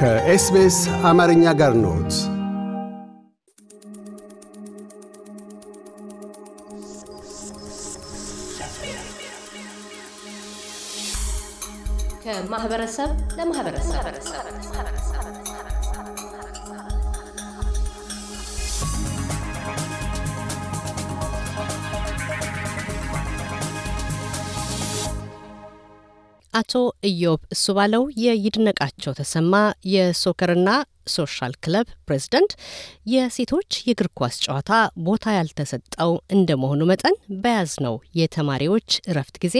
ከኤስቤስ አማርኛ ጋር ኖት። ከማህበረሰብ ለማህበረሰብ አቶ ኢዮብ እሱ ባለው የይድነቃቸው ተሰማ የ soccer ና social club ፕሬዝደንት የሴቶች የእግር ኳስ ጨዋታ ቦታ ያልተሰጠው እንደመሆኑ መጠን በያዝነው የተማሪዎች እረፍት ጊዜ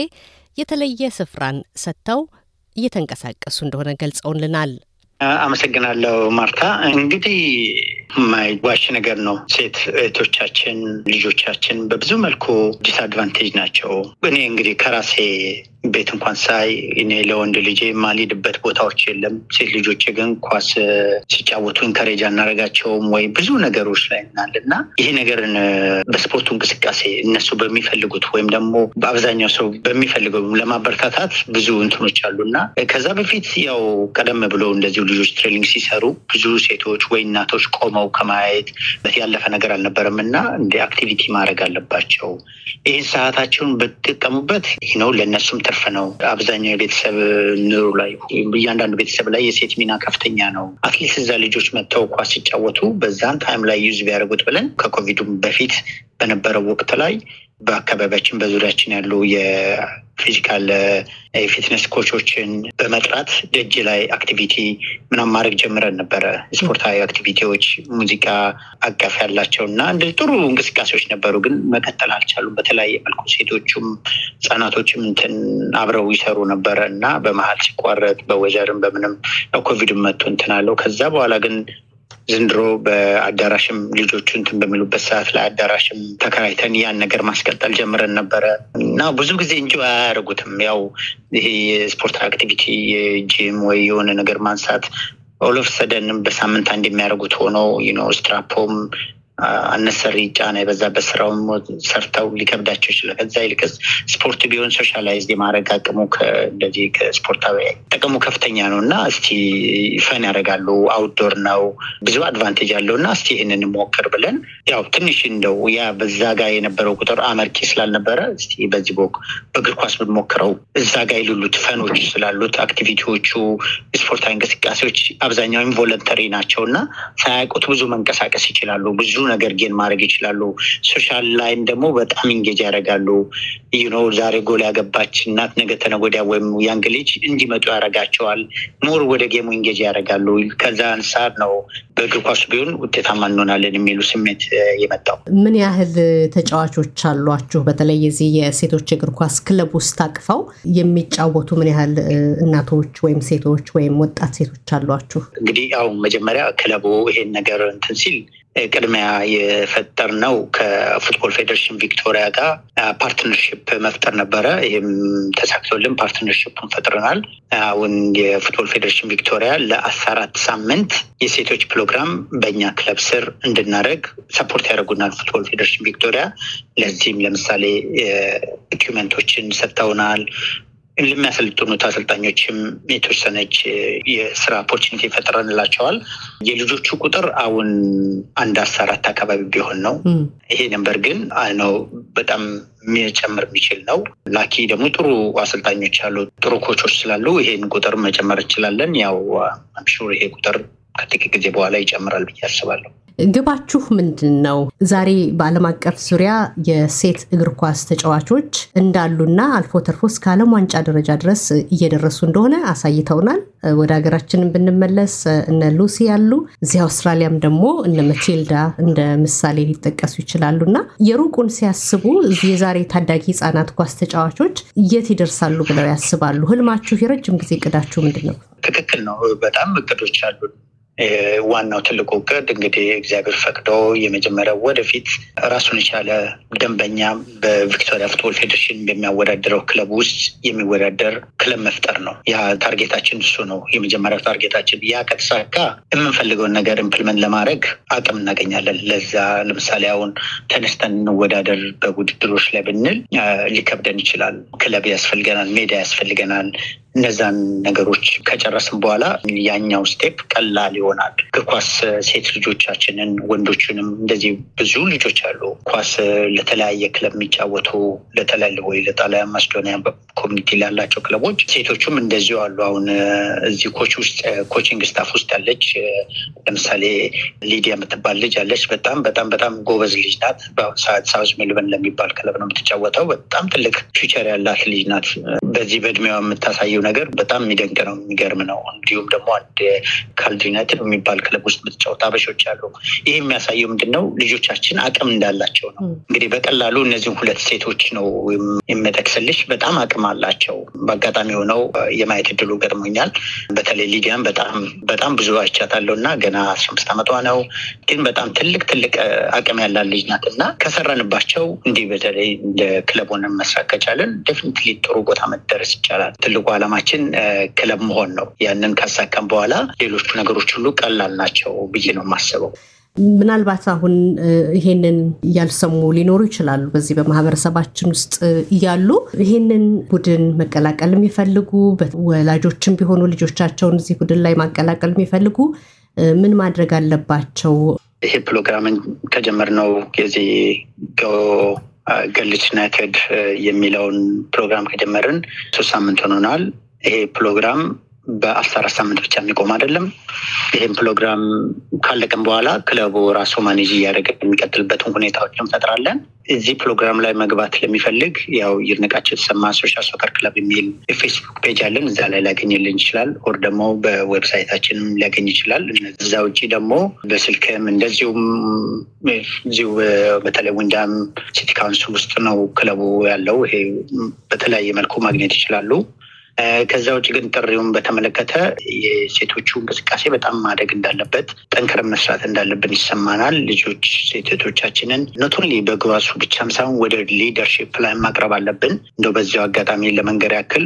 የተለየ ስፍራን ሰጥተው እየተንቀሳቀሱ እንደሆነ ገልጸውልናል። አመሰግናለሁ ማርታ። እንግዲህ የማይዋሽ ነገር ነው። ሴት እህቶቻችን ልጆቻችን በብዙ መልኩ disadvantage ናቸው። እኔ እንግዲህ ከራሴ ቤት እንኳን ሳይ እኔ ለወንድ ልጄ የማልሄድበት ቦታዎች የለም። ሴት ልጆች ግን ኳስ ሲጫወቱ encourage አናደርጋቸውም ወይ ብዙ ነገሮች ላይ እናል እና ይሄ ነገርን በስፖርቱ እንቅስቃሴ እነሱ በሚፈልጉት ወይም ደግሞ በአብዛኛው ሰው በሚፈልገው ለማበረታታት ብዙ እንትኖች አሉ እና ከዛ በፊት ያው ቀደም ብሎ እንደዚሁ ልጆች training ሲሰሩ ብዙ ሴቶች ወይ እናቶች ቆመው ከማየት ያለፈ ነገር አልነበረም እና እንደ activity ማድረግ አለባቸው። ይህን ሰዓታቸውን በተጠቀሙበት ነው ለእነሱም ትርፍ ነው። አብዛኛው የቤተሰብ ኑሮ ላይ እያንዳንዱ ቤተሰብ ላይ የሴት ሚና ከፍተኛ ነው። at least እዛ ልጆች መጥተው ኳስ ሲጫወቱ በዛን time ላይ use ቢያደርጉት ብለን ከኮቪዱም በፊት በነበረው ወቅት ላይ በአካባቢያችን በዙሪያችን ያሉ የ physical የ fitness coach ኦችን በመጥራት ደጅ ላይ activity ምናምን ማድረግ ጀምረን ነበረ። ስፖርታዊ አክቲቪቲዎች፣ ሙዚቃ አቀፍ ያላቸው እና ጥሩ እንቅስቃሴዎች ነበሩ፣ ግን መቀጠል አልቻሉም። በተለያየ መልኩ ሴቶቹም ህጻናቶችም እንትን አብረው ይሰሩ ነበረ እና በመሀል ሲቋረጥ በወዘርም በምንም ኮቪድም መጥቶ እንትን አለው። ከዛ በኋላ ግን ዘንድሮ በአዳራሽም ልጆቹ እንትን በሚሉበት ሰዓት ላይ አዳራሽም ተከራይተን ያን ነገር ማስቀጠል ጀምረን ነበረ እና ብዙ ጊዜ እንጂ አያደርጉትም። ያው ይሄ የስፖርት አክቲቪቲ የጂም ወይ የሆነ ነገር ማንሳት ኦሎፍ ሰደንም በሳምንት አንድ የሚያደርጉት ነው ስትራፖም አነሰሪ ጫና የበዛበት ስራውም ሰርተው ሊከብዳቸው ይችላል። ከዛ ይልቅስ ስፖርት ቢሆን ሶሻላይዝ የማድረግ አቅሙ እንደዚህ ከስፖርታዊ ጥቅሙ ከፍተኛ ነው እና እስቲ ፈን ያደርጋሉ። አውትዶር ነው ብዙ አድቫንቴጅ አለው እና እስቲ ይህንን ሞክር ብለን ያው ትንሽ እንደው ያ በዛ ጋር የነበረው ቁጥር አመርቂ ስላልነበረ እስቲ በዚህ ቦክ በእግር ኳስ ብንሞክረው እዛ ጋር የሌሉት fun ኦች ስላሉት activity ዎቹ ስፖርታዊ እንቅስቃሴዎች አብዛኛው involuntary ናቸው እና ሳያውቁት ብዙ መንቀሳቀስ ይችላሉ ብዙ ነገር gain ማድረግ ይችላሉ። social ላይም ደግሞ በጣም engage ያደርጋሉ። you know ዛሬ ጎል ያገባች እናት ነገ ተነገ ወዲያ ወይም young ልጅ እንዲመጡ ያደርጋቸዋል። more ወደ game ኡ engage ያደርጋሉ። ከዛ አንጻር ነው በእግር ኳሱ ቢሆን ውጤታማ እንሆናለን የሚሉ ስሜት የመጣው። ምን ያህል ተጫዋቾች አሏችሁ? በተለይ የዚህ የሴቶች እግር ኳስ ክለብ ውስጥ ታቅፈው የሚጫወቱ ምን ያህል እናቶች ወይም ሴቶች ወይም ወጣት ሴቶች አሏችሁ? እንግዲህ ያው መጀመሪያ ክለቡ ይሄን ነገር እንትን ሲል ቅድሚያ የፈጠርነው ከፉትቦል ፌዴሬሽን ቪክቶሪያ ጋር partnership መፍጠር ነበረ። ይህም ተሳክቶልን partnership ን ፈጥረናል። አሁን የፉትቦል ፌዴሬሽን ቪክቶሪያ ለአስራ አራት ሳምንት የሴቶች ፕሮግራም በእኛ ክለብ ስር እንድናደርግ support ያደርጉናል ፉትቦል ፌዴሬሽን ቪክቶሪያ። ለዚህም ለምሳሌ document ኦችን ሰጥተውናል። ለሚያሰልጥኑት አሰልጣኞችም የተወሰነች የስራ opportunity ፈጥረንላቸዋል። የልጆቹ ቁጥር አሁን አንድ አስራ አራት አካባቢ ቢሆን ነው። ይሄ ነበር ግን ነው በጣም የሚጨምር የሚችል ነው። lucky ደግሞ ጥሩ አሰልጣኞች አሉ፣ ጥሩ coach ኦች ስላሉ ይሄን ቁጥር መጨመር እንችላለን። ያው I'm sure ይሄ ቁጥር ከጥቂት ጊዜ በኋላ ይጨምራል ብዬ አስባለሁ። ግባችሁ ምንድን ነው? ዛሬ በዓለም አቀፍ ዙሪያ የሴት እግር ኳስ ተጫዋቾች እንዳሉና አልፎ ተርፎ እስከ ዓለም ዋንጫ ደረጃ ድረስ እየደረሱ እንደሆነ አሳይተውናል። ወደ ሀገራችንን ብንመለስ እነ ሉሲ ያሉ፣ እዚህ አውስትራሊያም ደግሞ እነ ማቲልዳ እንደ ምሳሌ ሊጠቀሱ ይችላሉ እና የሩቁን ሲያስቡ የዛሬ ታዳጊ ህጻናት ኳስ ተጫዋቾች የት ይደርሳሉ ብለው ያስባሉ? ህልማችሁ፣ የረጅም ጊዜ እቅዳችሁ ምንድን ነው? ትክክል ነው። በጣም እቅዶች አሉን። ዋናው ትልቁ እቅድ እንግዲህ እግዚአብሔር ፈቅዶ የመጀመሪያው ወደፊት ራሱን የቻለ ደንበኛ በቪክቶሪያ ፉትቦል ፌዴሬሽን በሚያወዳደረው ክለብ ውስጥ የሚወዳደር ክለብ መፍጠር ነው። ያ target ኣችን እሱ ነው። የመጀመሪያው target ኣችን ያ ከተሳካ የምንፈልገውን ነገር implement ለማድረግ አቅም እናገኛለን። ለዛ ለምሳሌ አሁን ተነስተን እንወዳደር በውድድሮች ላይ ብንል ሊከብደን ይችላል። ክለብ ያስፈልገናል፣ ሜዳ ያስፈልገናል። እነዛን ነገሮች ከጨረስን በኋላ ያኛው step ቀላል ይሆናል። እግር ኳስ ሴት ልጆቻችንን ወንዶችንም እንደዚህ ብዙ ልጆች አሉ ኳስ ለተለያየ ክለብ የሚጫወቱ ለተለያየ ወይ ለጣሊያን ማሴዶኒያ community ላላቸው ክለቦች ሴቶቹም እንደዚሁ አሉ። አሁን እዚህ coach ውስጥ coaching staff ውስጥ ያለች ለምሳሌ ሊዲያ የምትባል ልጅ አለች። በጣም በጣም በጣም ጎበዝ ልጅ ናት። ሳውዝ ሜልበርን ለሚባል ክለብ ነው የምትጫወተው። በጣም ትልቅ future ያላት ልጅ ናት። በዚህ በእድሜዋ የምታሳየው ነገር በጣም የሚደንቅ ነው፣ የሚገርም ነው። እንዲሁም ደግሞ አንድ ካልድ ዩናይትድ የሚባል ክለብ ውስጥ የምትጫወት አበሾች አሉ። ይህ የሚያሳየው ምንድን ነው? ልጆቻችን አቅም እንዳላቸው ነው። እንግዲህ በቀላሉ እነዚህም ሁለት ሴቶች ነው የምጠቅስልሽ። በጣም አቅም አላቸው። በአጋጣሚ ሆነው የማየት እድሉ ገጥሞኛል። በተለይ ሊዲያን በጣም በጣም ብዙ አይቻታለሁ እና ገና አስራ አምስት ዓመቷ ነው፣ ግን በጣም ትልቅ ትልቅ አቅም ያላት ልጅ ናት እና ከሰራንባቸው እንዲህ በተለይ ሆነን መስራት ከቻለን definitely ጥሩ ቦታ መደረስ ይቻላል። ትልቁ ዓላማችን ክለብ መሆን ነው። ያንን ካሳካም በኋላ ሌሎቹ ነገሮች ሁሉ ቀላል ናቸው ብዬ ነው የማስበው። ምናልባት አሁን ይሄንን ያልሰሙ ሊኖሩ ይችላሉ። በዚህ በማህበረሰባችን ውስጥ እያሉ ይሄንን ቡድን መቀላቀል የሚፈልጉ ወላጆችም ቢሆኑ ልጆቻቸውን እዚህ ቡድን ላይ ማቀላቀል የሚፈልጉ ምን ማድረግ አለባቸው? ይሄ ፕሮግራምን ከጀመርነው ጊዜ ገልች ዩናይትድ የሚለውን ፕሮግራም ከጀመርን ሶስት ሳምንት ሆኖናል። ይሄ ፕሮግራም በአስራ አራት ሳምንት ብቻ የሚቆም አይደለም። ይህም ፕሮግራም ካለቅም በኋላ ክለቡ ራሱ manage እያደረገ የሚቀጥልበትን ሁኔታዎች እንፈጥራለን። እዚህ ፕሮግራም ላይ መግባት ለሚፈልግ ያው ይድነቃቸው የተሰማ ሶሻል ሶከር ክለብ የሚል የፌስቡክ page አለን። እዛ ላይ ሊያገኝልን ይችላል። or ደግሞ በ website ኣችንም ሊያገኝ ይችላል። እዛ ውጭ ደግሞ በስልክም እንደዚሁም እዚሁ በተለይ ዊንዳም ሲቲ ካውንስል ውስጥ ነው ክለቡ ያለው። ይሄ በተለያየ መልኩ ማግኘት ይችላሉ። ከዛ ውጭ ግን ጥሪውን በተመለከተ የሴቶቹ እንቅስቃሴ በጣም ማደግ እንዳለበት ጠንክረን መስራት እንዳለብን ይሰማናል። ልጆች ሴቶቻችንን not only በእግር ኳሱ ብቻም ሳይሆን ወደ leadership ላይ ማቅረብ አለብን። እንደው በዚያው አጋጣሚ ለመንገር ያክል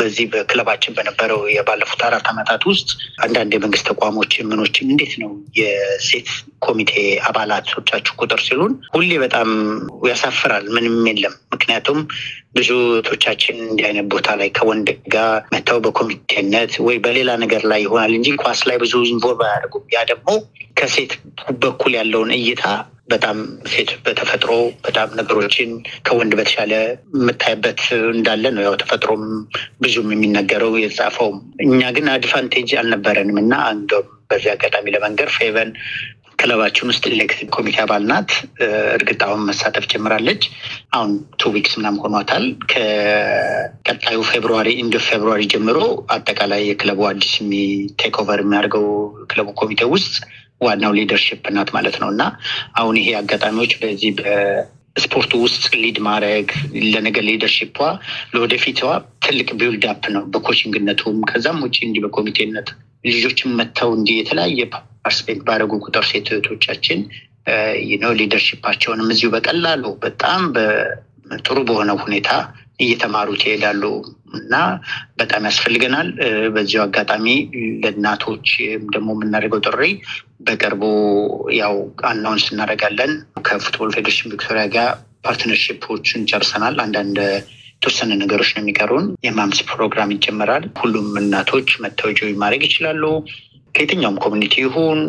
በዚህ በክለባችን በነበረው የባለፉት አራት ዓመታት ውስጥ አንዳንድ የመንግስት ተቋሞች ምኖችም እንዴት ነው የሴት ኮሚቴ አባላቶቻችሁ ቁጥር ሲሉን ሁሌ በጣም ያሳፍራል። ምንም የለም። ምክንያቱም ብዙ እህቶቻችን እንዲህ አይነት ቦታ ላይ ከወንድ ጋር መተው በኮሚቴነት ወይ በሌላ ነገር ላይ ይሆናል እንጂ ኳስ ላይ ብዙ involve አያደርጉም። ያ ደግሞ ከሴት በኩል ያለውን እይታ በጣም ሴት በተፈጥሮ በጣም ነገሮችን ከወንድ በተሻለ የምታይበት እንዳለ ነው። ያው ተፈጥሮም ብዙም የሚነገረው የተጻፈውም። እኛ ግን advantage አልነበረንም እና እንደውም በዚህ አጋጣሚ ለመንገር ፌቨን ክለባችን ውስጥ elected ኮሚቴ አባል ናት። እርግጥ አሁን መሳተፍ ጀምራለች። አሁን two weeks ምናምን ሆኗታል። ከቀጣዩ February እንደ February ጀምሮ አጠቃላይ የክለቡ አዲስ take over የሚያደርገው ክለቡ ኮሚቴ ውስጥ ዋናው leadership ናት ማለት ነው እና አሁን ይሄ አጋጣሚዎች በዚህ በስፖርቱ ውስጥ lead ማድረግ ለነገር leadership ዋ ለወደፊቷ ትልቅ build up ነው በ coaching ነቱም ከዛም ውጭ እንዲህ በኮሚቴነት ልጆችን መጥተው እንዲህ የተለያየ participate ባደረጉ ቁጥር ሴት እህቶቻችን ነው leadership ኣቸውንም እዚሁ በቀላሉ በጣም ጥሩ በሆነ ሁኔታ እየተማሩት ይሄዳሉ እና በጣም ያስፈልገናል። በዚሁ አጋጣሚ ለእናቶች ደግሞ የምናደርገው ጥሪ በቅርቡ ያው announce እናደርጋለን። ከ Football Federation Victoria ጋር partnership ኦችን ጨርሰናል። አንዳንድ የተወሰነ ነገሮች ነው የሚቀሩን። የ mums ፕሮግራም ይጀመራል። ሁሉም እናቶች join ማድረግ ይችላሉ። ከየትኛውም community ይሁን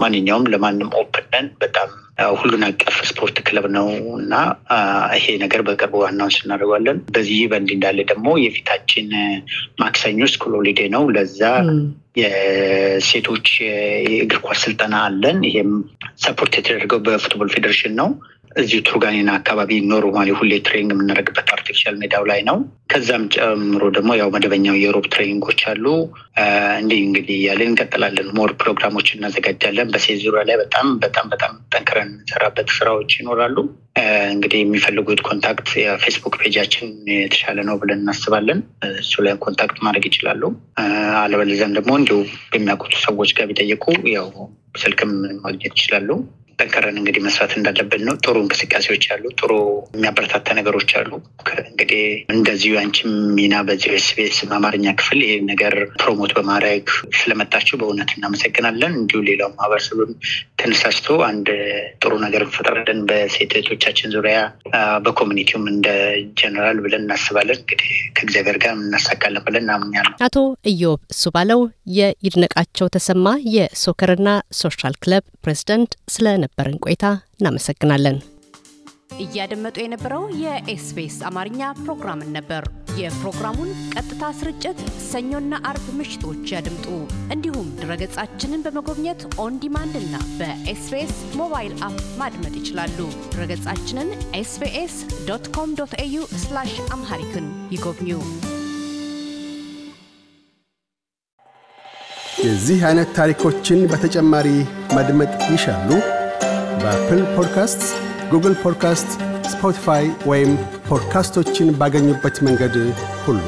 ማንኛውም ለማንም open ነን። በጣም ሁሉን አቀፍ ስፖርት ክለብ ነው እና ይሄ ነገር በቅርቡ announce እናደርጋለን። በዚህ በእንዲህ እንዳለ ደግሞ የፊታችን ማክሰኞ school holiday ነው። ለዛ የሴቶች የእግር ኳስ ስልጠና አለን። ይሄም support የተደረገው በ Football Federation ነው። እዚሁ ትሩጋኒና አካባቢ normally ሁሌ training የምናደርግበት artificial ሜዳው ላይ ነው። ከዛም ጨምሮ ደግሞ ያው መደበኛው የሮብ training ኦች አሉ። እንዲህ እንግዲህ እያለን እንቀጥላለን። more ፕሮግራሞች እናዘጋጃለን። በሴት ዙሪያ ላይ በጣም በጣም በጣም ጠንክረን እንሰራበት ስራዎች ይኖራሉ። እንግዲህ የሚፈልጉት contact የ Facebook page ኣችን የተሻለ ነው ብለን እናስባለን። እሱ ላይ contact ማድረግ ይችላሉ። አለበለዚያም ደግሞ እንዲሁ በሚያውቁት ሰዎች ጋር ቢጠይቁ ያው ስልክም ማግኘት ይችላሉ። ጠንክረን እንግዲህ መስራት እንዳለብን ነው። ጥሩ እንቅስቃሴዎች አሉ፣ ጥሩ የሚያበረታታ ነገሮች አሉ። እንግዲህ እንደዚሁ አንቺም ሚና በዚህ SBS አማርኛ ክፍል ይህ ነገር promote በማድረግ ስለመጣችሁ በእውነት እናመሰግናለን። እንዲሁ ሌላው ማህበረሰብም ተነሳስቶ አንድ ጥሩ ነገር እንፈጥራለን በሴት እህቶቻችን ዙሪያ በ community ውም እንደ ጀነራል ብለን እናስባለን። እንግዲህ ከእግዚአብሔር ጋር እናሳካለን ብለን እናምኛለን። አቶ ኢዮብ እሱ ባለው የይድነቃቸው ተሰማ የ soccer ና social club ፕሬዝደንት ስለነበረን ቆይታ እናመሰግናለን። እያደመጡ የነበረው የ SBS አማርኛ ፕሮግራምን ነበር። የፕሮግራሙን ቀጥታ ስርጭት ሰኞና አርብ ምሽቶች ያድምጡ። እንዲሁም ድረገጻችንን በመጎብኘት on demand እና በ SBS mobile app ማድመጥ ይችላሉ። ድረገጻችንን SBS dot com dot au Amharic ን ይጎብኙ። የዚህ አይነት ታሪኮችን በተጨማሪ ማድመጥ ይሻሉ? በ Apple Podcast፣ Google Podcast፣ Spotify ወይም ፖድካስቶችን ባገኙበት መንገድ ሁሉ